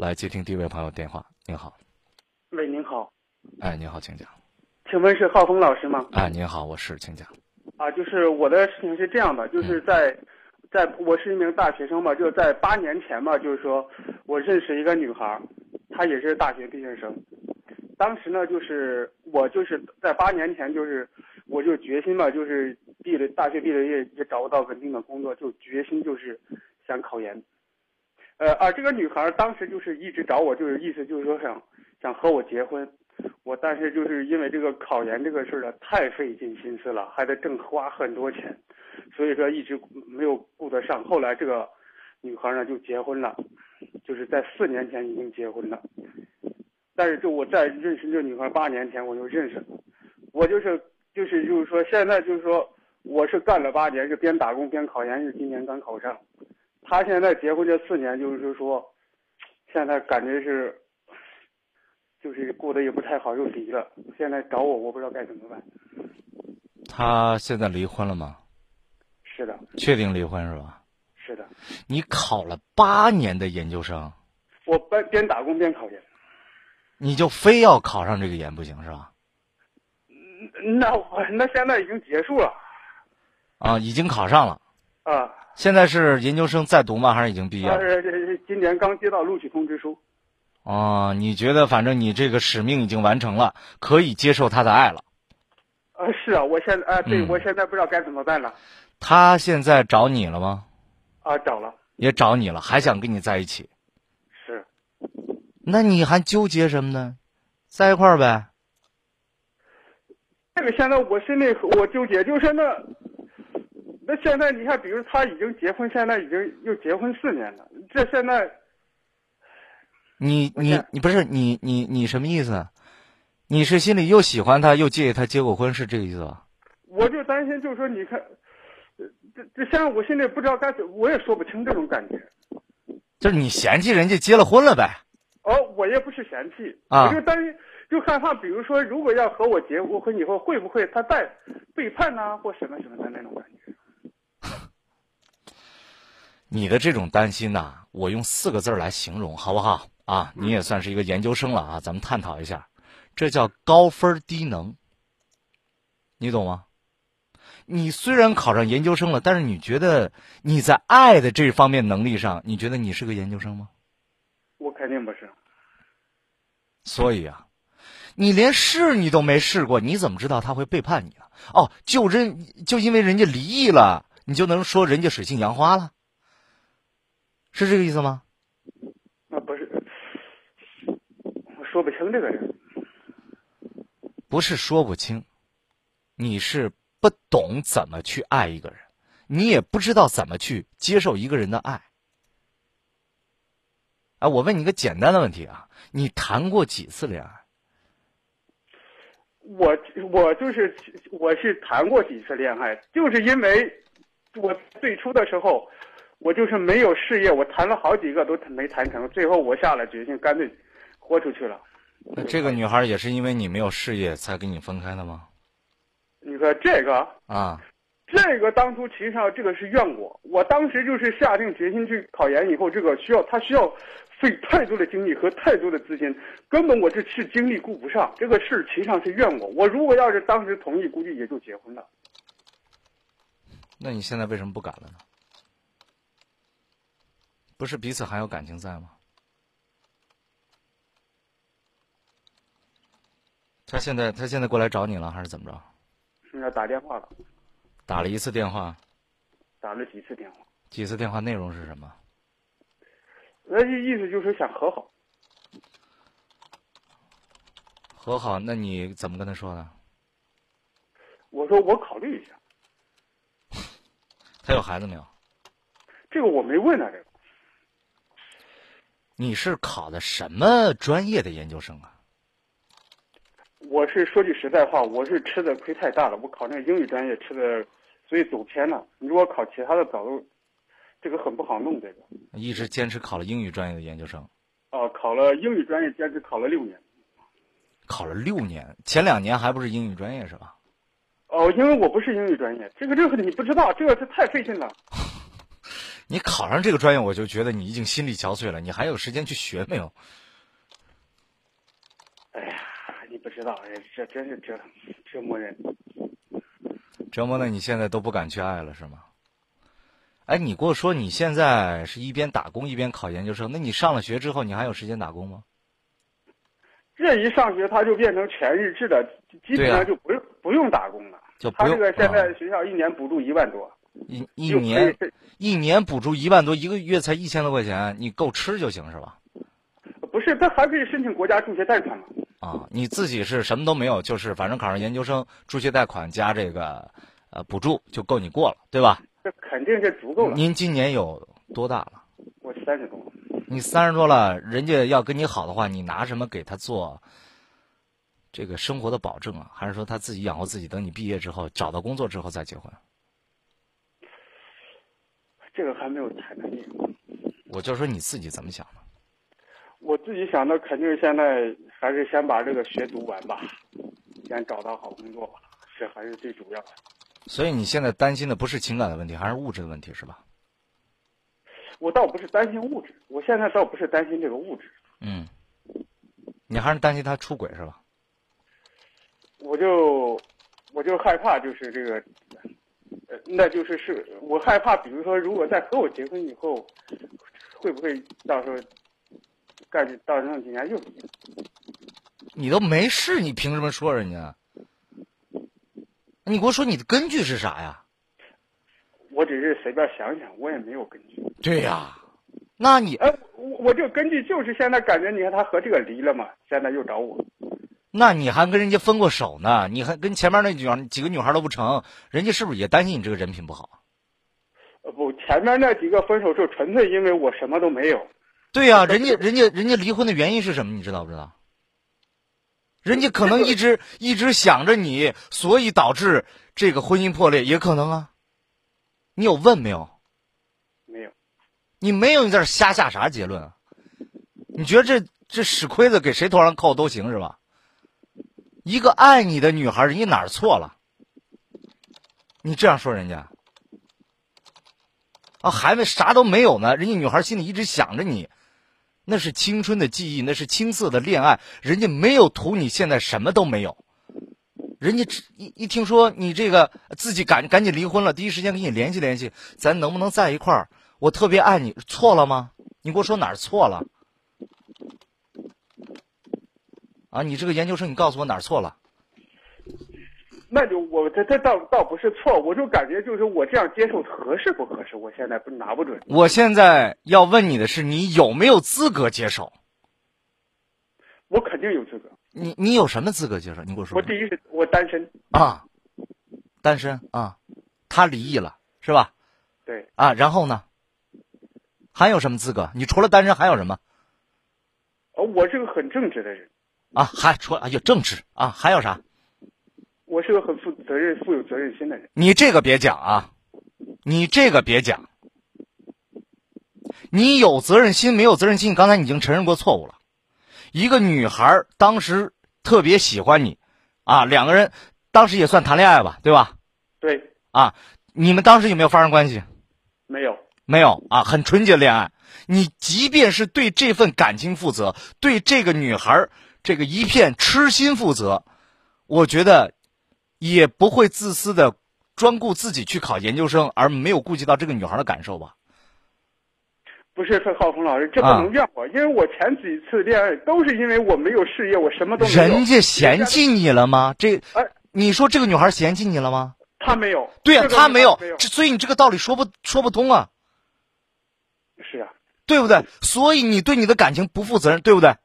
来接听第一位朋友电话。您好，喂，您好，哎，您好，请讲。请问是浩峰老师吗？哎，您好，我是，请讲。啊，就是我的事情是这样的，就是在，在我是一名大学生嘛，就在八年前嘛，就是说我认识一个女孩，她也是大学毕业生。当时呢，就是我就是在八年前，就是我就决心嘛，就是毕了大学毕了业也找不到稳定的工作，就决心就是想考研。呃啊，这个女孩当时就是一直找我，就是意思就是说想想和我结婚。我但是就是因为这个考研这个事儿呢，太费尽心思了，还得挣花很多钱，所以说一直没有顾得上。后来这个女孩呢就结婚了，就是在四年前已经结婚了。但是就我在认识这女孩八年前我就认识了，我就是就是就是说现在就是说我是干了八年，是边打工边考研，是今年刚考上。她现在结婚这四年，就是说现在感觉是。就是过得也不太好，又离了。现在找我，我不知道该怎么办。他现在离婚了吗？是的。确定离婚是吧？是的。你考了八年的研究生。我边边打工边考研。你就非要考上这个研不行是吧？那我那现在已经结束了。啊，已经考上了。啊。现在是研究生在读吗？还是已经毕业了？今年刚接到录取通知书。哦，你觉得反正你这个使命已经完成了，可以接受他的爱了。呃，是啊，我现在啊，对我现在不知道该怎么办了。他现在找你了吗？啊，找了。也找你了，还想跟你在一起。是。那你还纠结什么呢？在一块儿呗。这个现在我心里我纠结，就是那，那现在你看，比如他已经结婚，现在已经又结婚四年了，这现在。你你你不是你你你什么意思？你是心里又喜欢他又介意他结过婚是这个意思吧？我就担心，就是说，你看，这这现在我心里不知道该，我也说不清这种感觉。就是你嫌弃人家结了婚了呗？哦，我也不是嫌弃，我就担心，就害怕，比如说，如果要和我结过婚以后，会不会他再背叛呢，或什么什么的那种感觉？你的这种担心呐，我用四个字来形容，好不好？啊，你也算是一个研究生了啊，咱们探讨一下，这叫高分低能，你懂吗？你虽然考上研究生了，但是你觉得你在爱的这方面能力上，你觉得你是个研究生吗？我肯定不是。所以啊，你连试你都没试过，你怎么知道他会背叛你啊？哦，就人就因为人家离异了，你就能说人家水性杨花了？是这个意思吗？啊，不是，我说不清这个人，不是说不清，你是不懂怎么去爱一个人，你也不知道怎么去接受一个人的爱。哎，我问你个简单的问题啊，你谈过几次恋爱？我我就是我是谈过几次恋爱，就是因为我最初的时候，我就是没有事业，我谈了好几个都没谈成，最后我下了决心，干脆。豁出去了，那这个女孩也是因为你没有事业才跟你分开的吗？你说这个啊，这个当初其实上这个是怨我，我当时就是下定决心去考研以后，这个需要他需要费太多的精力和太多的资金，根本我这是精力顾不上。这个事其实上是怨我，我如果要是当时同意，估计也就结婚了。那你现在为什么不敢了呢？不是彼此还有感情在吗？他现在他现在过来找你了，还是怎么着？现在打电话了。打了一次电话。打了几次电话？几次电话内容是什么？那意思就是想和好。和好？那你怎么跟他说的？我说我考虑一下。他有孩子没有？这个我没问啊，这个。你是考的什么专业的研究生啊？我是说句实在话，我是吃的亏太大了。我考那个英语专业吃的，所以走偏了。你如果考其他的，早都这个很不好弄。这个一直坚持考了英语专业的研究生。哦，考了英语专业，坚持考了六年。考了六年，前两年还不是英语专业是吧？哦，因为我不是英语专业，这个这个你不知道，这个是太费劲了。你考上这个专业，我就觉得你已经心力憔悴了，你还有时间去学没有？哎呀，你不知道，哎，这真是折折磨人。折磨的你现在都不敢去爱了，是吗？哎，你跟我说你现在是一边打工一边考研究生，那你上了学之后，你还有时间打工吗？这一上学他就变成全日制的，基本上就不用、不用打工了。就不用他这个现啊在学校一年补助一万多，一一年一年补助一万多，一个月才一千多块钱，你够吃就行是吧？不是他还可以申请国家助学贷款嘛？啊，你自己是什么都没有，就是反正考上研究生，助学贷款加这个呃补助就够你过了，对吧？这肯定是足够了。您今年有多大了？我三十多，你三十多了，人家要跟你好的话，你拿什么给他做这个生活的保证啊？还是说他自己养活自己，等你毕业之后找到工作之后再结婚？这个还没有谈到这个。我就说你自己怎么想的？我自己想的肯定现在还是先把这个学读完吧，先找到好工作吧，这还是最主要的。所以你现在担心的不是情感的问题，还是物质的问题，是吧？我倒不是担心物质，我现在倒不是担心这个物质，嗯，你还是担心他出轨是吧？我就我就害怕就是这个，呃，那就是是我害怕，比如说如果在和我结婚以后，会不会到时候干到那几年又离？你都没事，你凭什么说人家？你给我说你的根据是啥呀？我只是随便想想，我也没有根据。对呀，那你哎，我我这个根据就是现在感觉，你看他和这个离了嘛，现在又找我。那你还跟人家分过手呢？你还跟前面那女孩几个女孩都不成，人家是不是也担心你这个人品不好？呃不，前面那几个分手就纯粹因为我什么都没有。对呀、人家人家人家离婚的原因是什么？你知道不知道？人家可能一直一直想着你，所以导致这个婚姻破裂，也可能啊。你有问没有？没有，你没有，你在这瞎下啥结论啊？你觉得这这屎盔子给谁头上扣都行是吧？一个爱你的女孩，人家哪儿错了？你这样说人家啊，还没啥都没有呢，人家女孩心里一直想着你，那是青春的记忆，那是青涩的恋爱，人家没有图你现在什么都没有，人家一一听说你这个自己赶赶紧离婚了，第一时间跟你联系联系，咱能不能在一块儿？我特别爱你，错了吗？你给我说哪儿错了？啊，你这个研究生，你告诉我哪儿错了？那就我这这倒倒不是错，我就感觉就是我这样接受合适不合适，我现在不拿不准。我现在要问你的是，你有没有资格接受？我肯定有资格。你你有什么资格接受？你给我说说。我第一是我单身，啊，单身啊，他离异了是吧？对，啊，然后呢？还有什么资格？你除了单身还有什么呃，我是个很正直的人，啊？还除了哎呦正直啊，还有啥？我是个很负责任、富有责任心的人。你这个别讲啊，你这个别讲。你有责任心没有责任心？你刚才已经承认过错误了。一个女孩当时特别喜欢你，啊，两个人当时也算谈恋爱吧，对吧？对，啊，你们当时有没有发生关系？没有，没有啊，很纯洁的恋爱。你即便是对这份感情负责，对这个女孩儿这个一片痴心负责，我觉得也不会自私的专顾自己去考研究生，而没有顾及到这个女孩的感受吧？不是浩峰老师，这不能怨我，因为我前几次恋爱都是因为我没有事业，我什么都没有。人家嫌弃你了吗？这哎，你说这个女孩嫌弃你了吗？她没有。对呀、这个她没有没有，这所以你这个道理说不说不通啊，是啊，对不对？所以你对你的感情不负责任，对不对？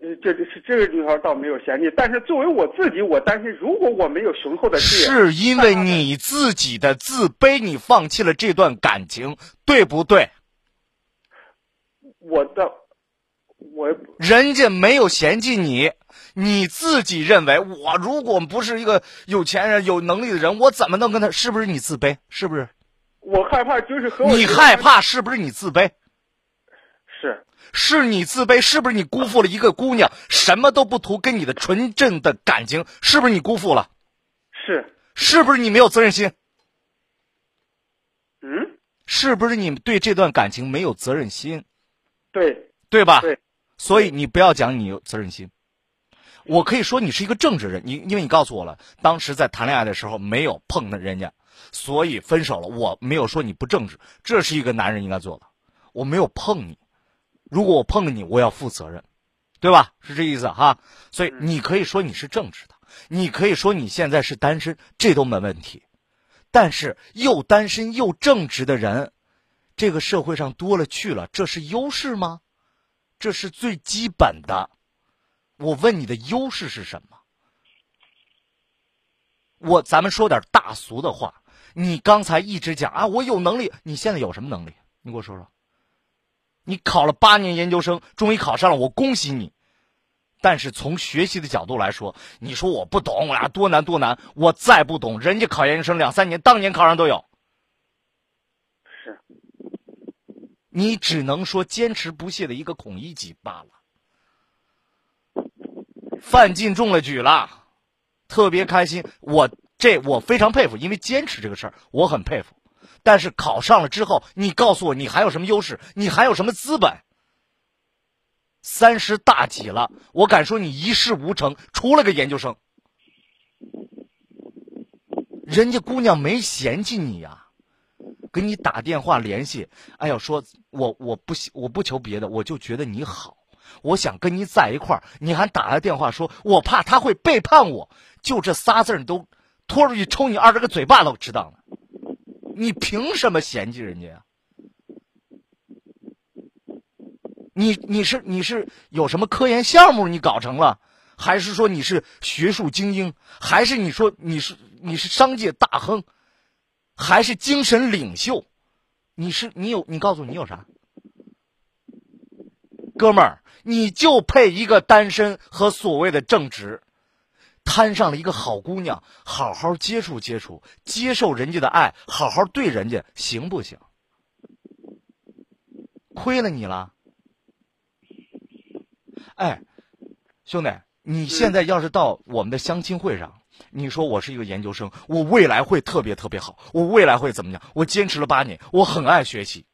呃，这这是这个女孩倒没有嫌弃，但是作为我自己，我担心如果我没有雄厚的事业，是因为你自己的自卑，你放弃了这段感情，对不对？我的我人家没有嫌弃你，你自己认为我如果不是一个有钱人、有能力的人，我怎么能跟他？是不是你自卑？是不是？我害怕就是和我你害怕是不是你自卑？是是你自卑？是不是你辜负了一个姑娘，什么都不图，跟你的纯正的感情？是不是你辜负了？是是不是你没有责任心？嗯，是不是你对这段感情没有责任心？对，对吧？对。所以你不要讲你有责任心。我可以说你是一个正直人，你因为你告诉我了，当时在谈恋爱的时候没有碰到人家，所以分手了。我没有说你不正直，这是一个男人应该做的。我没有碰你，如果我碰了你，我要负责任，对吧？是这意思哈。所以你可以说你是正直的，你可以说你现在是单身，这都没问题。但是又单身又正直的人，这个社会上多了去了，这是优势吗？这是最基本的。我问你的优势是什么？我咱们说点大俗的话。你刚才一直讲啊，我有能力。你现在有什么能力？你给我说说。你考了八年研究生，终于考上了，我恭喜你。但是从学习的角度来说，你说我不懂啊，多难多难。我再不懂，人家考研究生两三年，当年考上都有。是。你只能说坚持不懈的一个孔乙己罢了。范进中了举了，特别开心。我这我非常佩服，因为坚持这个事儿我很佩服。但是考上了之后，你告诉我你还有什么优势？你还有什么资本？三十大几了，我敢说你一事无成，除了个研究生。人家姑娘没嫌弃你呀，给你打电话联系，哎呀，说我我不我不求别的，我就觉得你好。我想跟你在一块儿，你还打来电话说，我怕他会背叛我，就这仨字儿，你都拖出去抽你二十个嘴巴都知道了。你凭什么嫌弃人家呀？你你是你是有什么科研项目你搞成了，还是说你是学术精英，还是你说你是你是商界大亨，还是精神领袖？你是你有你告诉你有啥？哥们儿。你就配一个单身和所谓的正直，摊上了一个好姑娘，好好接触接触，接受人家的爱，好好对人家，行不行？亏了你了。哎，兄弟，你现在要是到我们的相亲会上，你说我是一个研究生，我未来会特别特别好，我未来会怎么样？我坚持了八年，我很爱学习，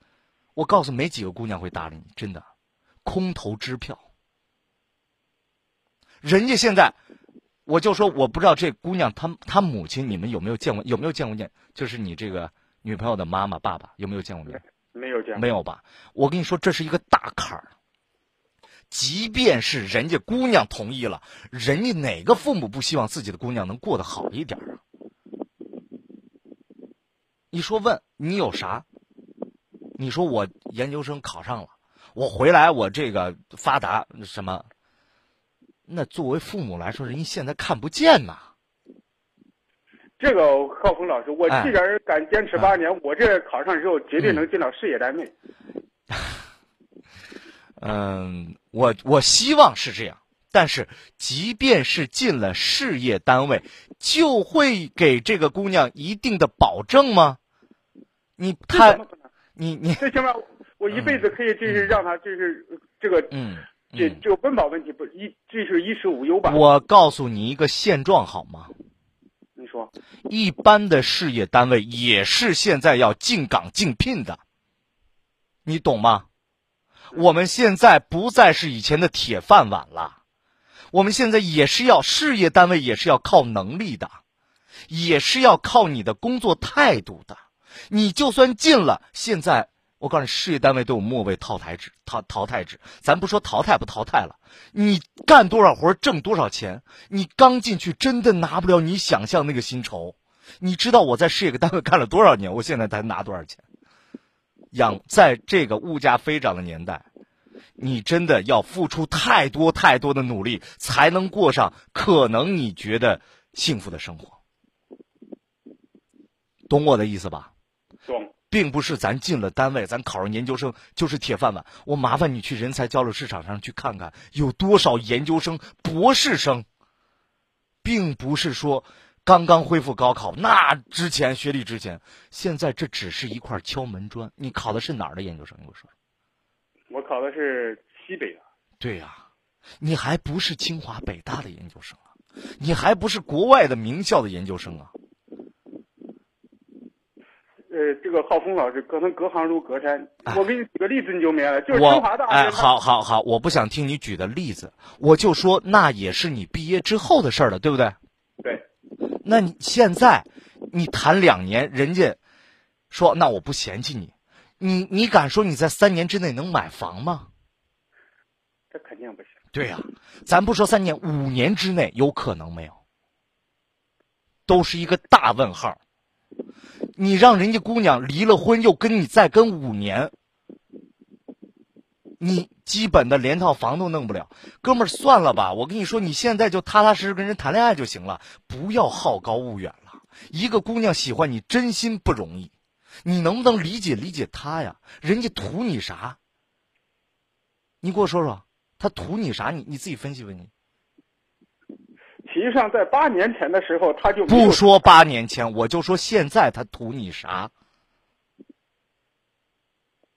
我告诉没几个姑娘会搭理你，真的。空头支票，人家现在，我就说我不知道这姑娘她她母亲你们有没有见过有没有见过面？就是你这个女朋友的妈妈爸爸有没有见过面？没有见，没有吧？我跟你说这是一个大坎儿。即便是人家姑娘同意了，人家哪个父母不希望自己的姑娘能过得好一点啊？你说问你有啥？你说我研究生考上了。我回来，我这个发达什么？那作为父母来说，人家现在看不见呐。这个浩峰老师，我既然敢坚持八年，我这考上之后绝对能进到事业单位。嗯，我我希望是这样，但是即便是进了事业单位，就会给这个姑娘一定的保证吗？你他，你你最起码。我一辈子可以就是让她就是这个嗯，这这个温饱问题不衣这是衣食无忧吧？我告诉你一个现状好吗？你说，一般的事业单位也是现在要进岗竞聘的，你懂吗？我们现在不再是以前的铁饭碗了，我们现在也是要事业单位也是要靠能力的，也是要靠你的工作态度的。你就算进了，现在。我告诉你，事业单位都有末位淘汰制，淘淘汰制。咱不说淘汰不淘汰了，你干多少活挣多少钱，你刚进去真的拿不了你想象那个薪酬。你知道我在事业单位干了多少年，我现在才拿多少钱？养在这个物价飞涨的年代，你真的要付出太多太多的努力，才能过上可能你觉得幸福的生活。懂我的意思吧？懂。并不是咱进了单位，咱考上研究生就是铁饭碗。我麻烦你去人才交流市场上去看看，有多少研究生、博士生，并不是说刚刚恢复高考那之前学历之前，现在这只是一块敲门砖。你考的是哪儿的研究生？你给我说。我考的是西北的。对呀，你还不是清华北大的研究生啊，你还不是国外的名校的研究生啊。呃，这个浩峰老师，可能隔行如隔山。哎我给你举个例子，你就明白了。就是我清华大学，哎，好好好，我不想听你举的例子，我就说那也是你毕业之后的事儿了，对不对？对，那你现在你谈两年，人家说那我不嫌弃你，你你敢说你在三年之内能买房吗？这肯定不行。对呀、咱不说三年，五年之内有可能没有，都是一个大问号。你让人家姑娘离了婚又跟你再跟五年，你基本的连套房都弄不了，哥们儿算了吧。我跟你说，你现在就踏踏实实跟人谈恋爱就行了，不要好高骛远了。一个姑娘喜欢你，真心不容易，你能不能理解理解她呀？人家图你啥？你给我说说，她图你啥？你你自己分析分析。实际上，在八年前的时候，他就不说八年前，我就说现在他图你啥？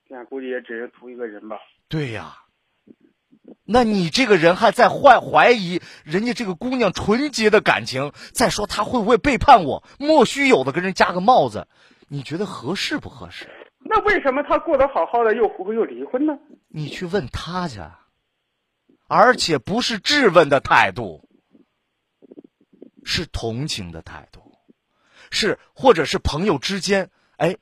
现在估计也只是图一个人吧。对呀，那你这个人还在怀怀疑人家这个姑娘纯洁的感情，再说他会不会背叛我？莫须有的跟人加个帽子，你觉得合适不合适？那为什么他过得好好的，又又离婚呢？你去问他去，而且不是质问的态度，是同情的态度，是或者是朋友之间，哎，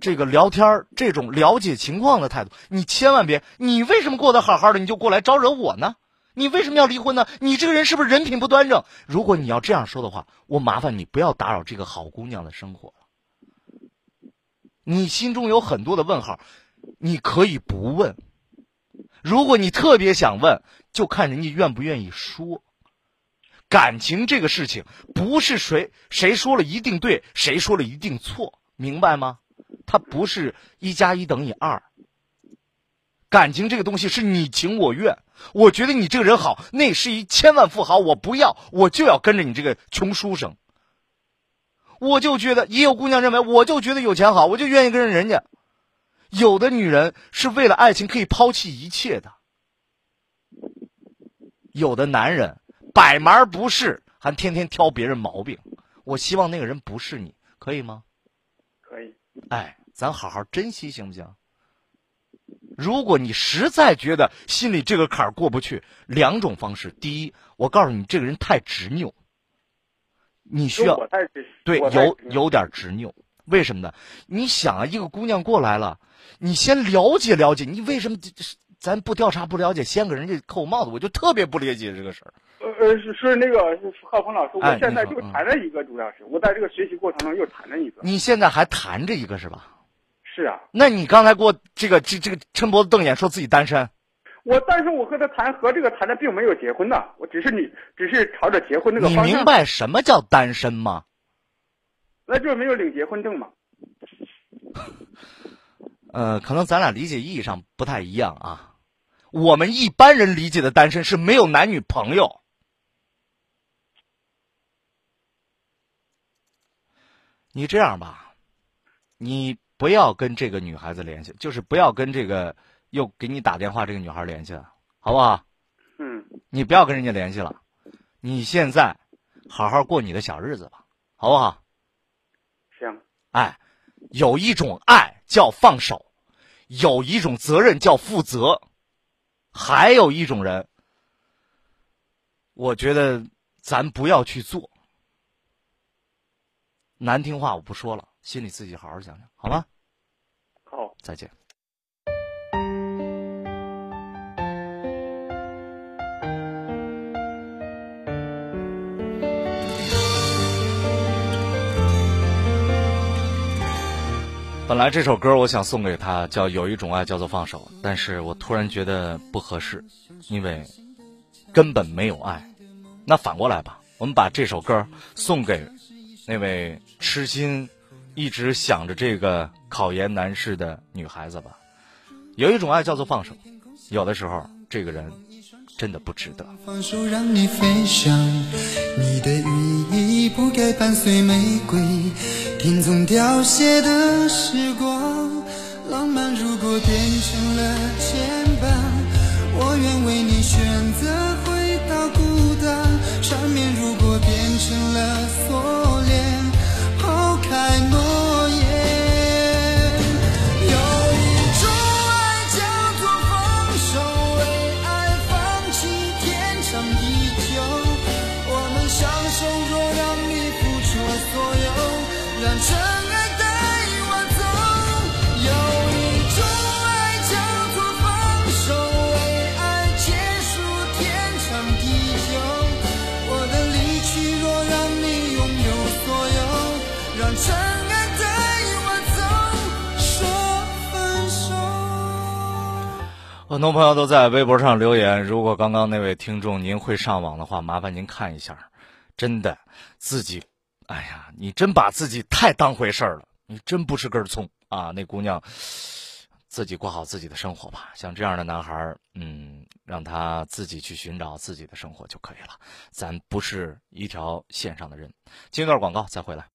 这个聊天儿这种了解情况的态度，你千万别，你为什么过得好好的，你就过来招惹我呢？你为什么要离婚呢？你这个人是不是人品不端正？如果你要这样说的话，我麻烦你不要打扰这个好姑娘的生活了。你心中有很多的问号，你可以不问。如果你特别想问，就看人家愿不愿意说。感情这个事情，不是谁谁说了一定对，谁说了一定错，明白吗？它不是一加一等于二。感情这个东西是你情我愿，我觉得你这个人好，那是一千万富豪，我不要，我就要跟着你这个穷书生。我就觉得，也有姑娘认为，我就觉得有钱好，我就愿意跟着人家。有的女人是为了爱情可以抛弃一切的，有的男人百忙不是，还天天挑别人毛病。我希望那个人不是你，可以吗？可以，哎，咱好好珍惜，行不行？如果你实在觉得心里这个坎儿过不去，两种方式：第一，我告诉你，这个人太执拗，你需要对，有有点执拗。为什么呢？你想啊，一个姑娘过来了，你先了解了解，你为什么咱不调查不了解，先给人家扣帽子？我就特别不理解这个事儿。呃呃是是那个是浩鹏老师，哎我现在就谈了一个，主要是我在这个学习过程中又谈了一个。你现在还谈着一个是吧？是啊，那你刚才给我这个这这个抻脖子瞪眼说自己单身，我但是我和他谈和这个谈的并没有结婚呢，我只是你只是朝着结婚那个方向，你明白什么叫单身吗？那就是没有领结婚证嘛。呃，可能咱俩理解意义上不太一样啊。我们一般人理解的单身是没有男女朋友。你这样吧，你不要跟这个女孩子联系，就是不要跟这个又给你打电话这个女孩联系了，好不好？嗯，你不要跟人家联系了，你现在好好过你的小日子吧，好不好？行，哎，有一种爱叫放手，有一种责任叫负责，还有一种人，我觉得咱不要去做。难听话我不说了，心里自己好好想想，好吗？好。再见。本来这首歌我想送给他，叫《有一种爱叫做放手》，但是我突然觉得不合适，因为根本没有爱。那反过来吧，我们把这首歌送给那位痴心一直想着这个考研难事的女孩子吧。有一种爱叫做放手，有的时候这个人真的不值得。放手让你飞翔，你的羽翼不该伴随玫瑰，听从凋谢的时光，浪漫如果变成很多朋友都在微博上留言，如果刚刚那位听众您会上网的话，麻烦您看一下，真的自己，哎呀，你真把自己太当回事儿了，你真不是根葱啊！那姑娘，自己过好自己的生活吧。像这样的男孩，嗯，让他自己去寻找自己的生活就可以了。咱不是一条线上的人。进一段广告再回来。